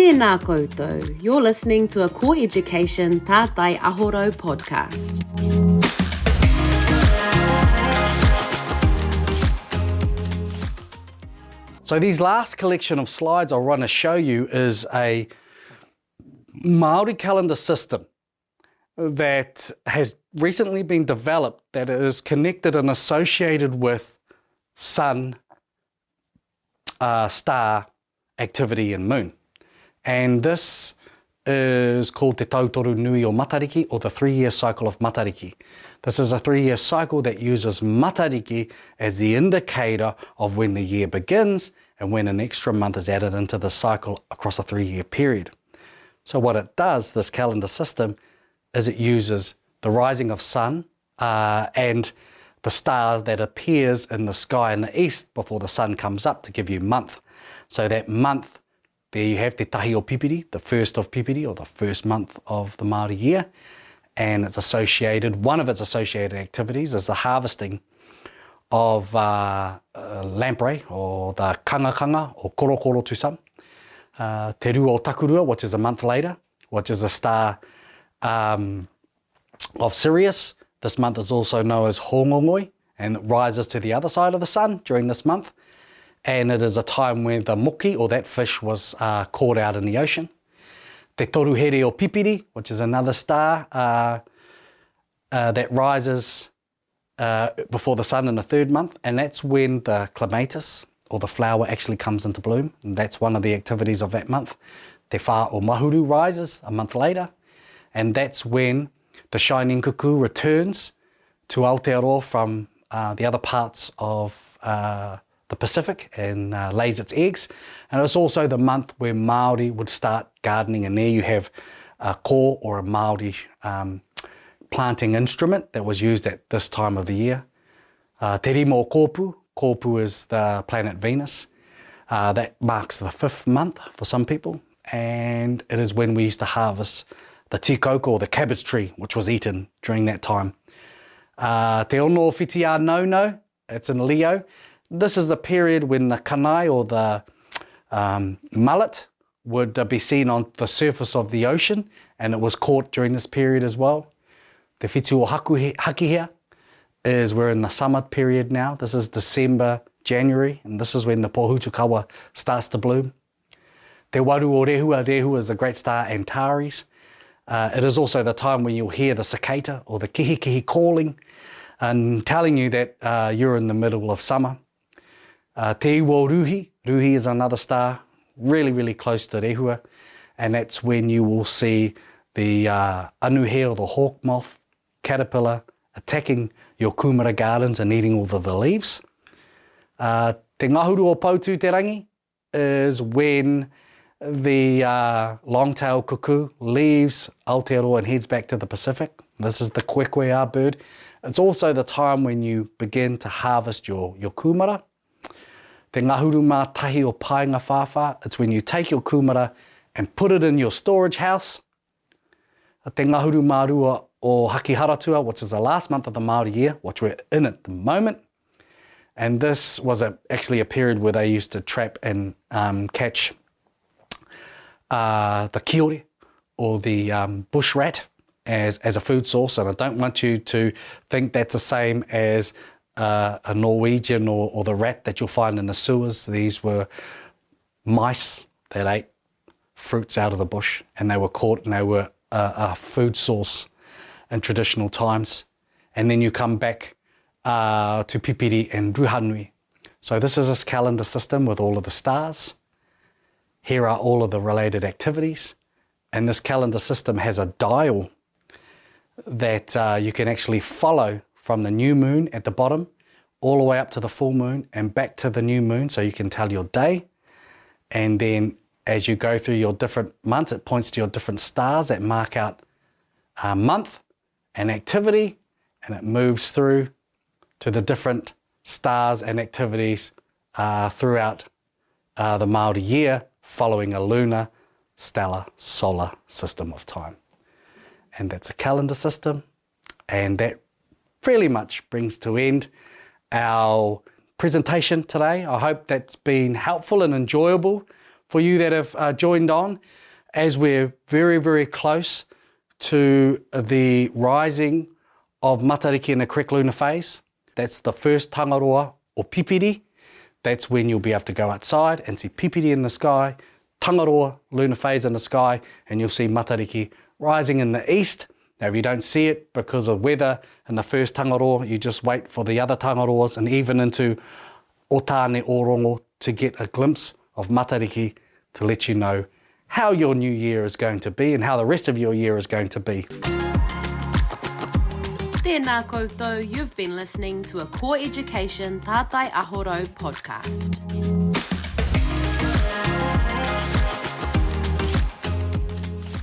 Tēnā koutou. You're listening to a Core Education Tātai Ahoro podcast. So these last collection of slides I want to show you is a Maori calendar system that has recently been developed that is connected and associated with sun, uh, star, activity, and moon. And this is called Te Tautoru Nui o Matariki, or the three year cycle of Matariki. This is a three year cycle that uses Matariki as the indicator of when the year begins and when an extra month is added into the cycle across a three year period. So, what it does, this calendar system, is it uses the rising of sun uh, and the star that appears in the sky in the east before the sun comes up to give you month. So, that month there you have te tahi o pipiri, the first of pipiri, or the first month of the Māori year. And it's associated, one of its associated activities is the harvesting of uh, uh lamprey, or the kangakanga, or korokoro to some. Uh, te ru o takurua, which is a month later, which is a star um, of Sirius. This month is also known as hongongoi, and it rises to the other side of the sun during this month and it is a time when the muki or that fish was uh, caught out in the ocean. Te Toruhere o Pipiri, which is another star uh, uh, that rises uh, before the sun in the third month, and that's when the clematis or the flower actually comes into bloom. And that's one of the activities of that month. Te Fa o Mahuru rises a month later, and that's when the shining cuckoo returns to Aotearoa from uh, the other parts of. Uh, the Pacific and uh, lays its eggs. And it's also the month where Maori would start gardening. And there you have a core or a Maori um, planting instrument that was used at this time of the year. Uh, te Rimo Kōpū, Kōpū is the planet Venus. Uh, that marks the fifth month for some people. And it is when we used to harvest the tikoko or the cabbage tree, which was eaten during that time. Uh, te Ono Whiti no, it's in Leo this is the period when the kanai or the um, mullet would uh, be seen on the surface of the ocean, and it was caught during this period as well. The fitu o haku haki here is we're in the summer period now. This is December, January, and this is when the pohutukawa starts to bloom. Te waru o rehu a uh, rehu is the great star Antares. Uh, it is also the time when you'll hear the cicada or the kihikihi calling and telling you that uh, you're in the middle of summer. Uh, te Iwo Ruhi. Ruhi is another star, really, really close to Rehua. And that's when you will see the uh, Anuhea, the hawk moth, caterpillar, attacking your kumara gardens and eating all the, the leaves. Uh, te Ngahuru o Pautu Te Rangi is when the uh, long tailed cuckoo leaves Aotearoa and heads back to the Pacific. This is the Kwekwea bird. It's also the time when you begin to harvest your, your kumara te ngahuru mā tahi o painga whāwha, it's when you take your kumara and put it in your storage house. te ngahuru mā rua o Haki Haratua, which is the last month of the Māori year, which we're in at the moment. And this was a, actually a period where they used to trap and um, catch uh, the kiori or the um, bush rat as, as a food source. And I don't want you to think that's the same as uh, a Norwegian or, or the rat that you'll find in the sewers. These were mice that ate fruits out of the bush, and they were caught and they were uh, a food source in traditional times. And then you come back uh, to Pipiri and Ruhanui. So this is this calendar system with all of the stars. Here are all of the related activities. And this calendar system has a dial that uh, you can actually follow from the new moon at the bottom all the way up to the full moon and back to the new moon so you can tell your day. And then as you go through your different months, it points to your different stars that mark out a uh, month and activity, and it moves through to the different stars and activities uh, throughout uh, the mild year following a lunar, stellar, solar system of time. And that's a calendar system, and that pretty much brings to end our presentation today. I hope that's been helpful and enjoyable for you that have uh, joined on as we're very, very close to the rising of Matariki in the correct lunar phase. That's the first tangaroa or pipiri. That's when you'll be able to go outside and see pipiri in the sky, tangaroa, lunar phase in the sky, and you'll see Matariki rising in the east. Now, if you don't see it because of weather in the first tangaroa, you just wait for the other tangaroas and even into Otane Orongo to get a glimpse of Matariki to let you know how your new year is going to be and how the rest of your year is going to be. Tēnā koutou, you've been listening to a Core Education Tātai Ahoro podcast. podcast.